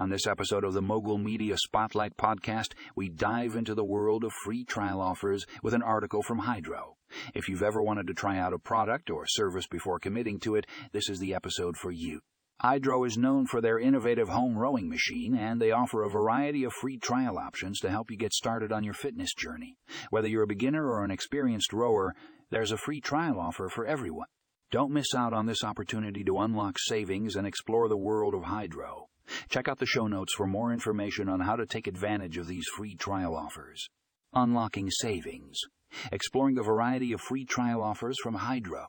On this episode of the Mogul Media Spotlight podcast, we dive into the world of free trial offers with an article from Hydrow. If you've ever wanted to try out a product or service before committing to it, this is the episode for you. Hydrow is known for their innovative home rowing machine, and they offer a variety of free trial options to help you get started on your fitness journey. Whether you're a beginner or an experienced rower, there's a free trial offer for everyone. Don't miss out on this opportunity to unlock savings and explore the world of Hydrow. Check out the show notes for more information on how to take advantage of these free trial offers. Unlocking savings. Exploring the variety of free trial offers from Hydrow.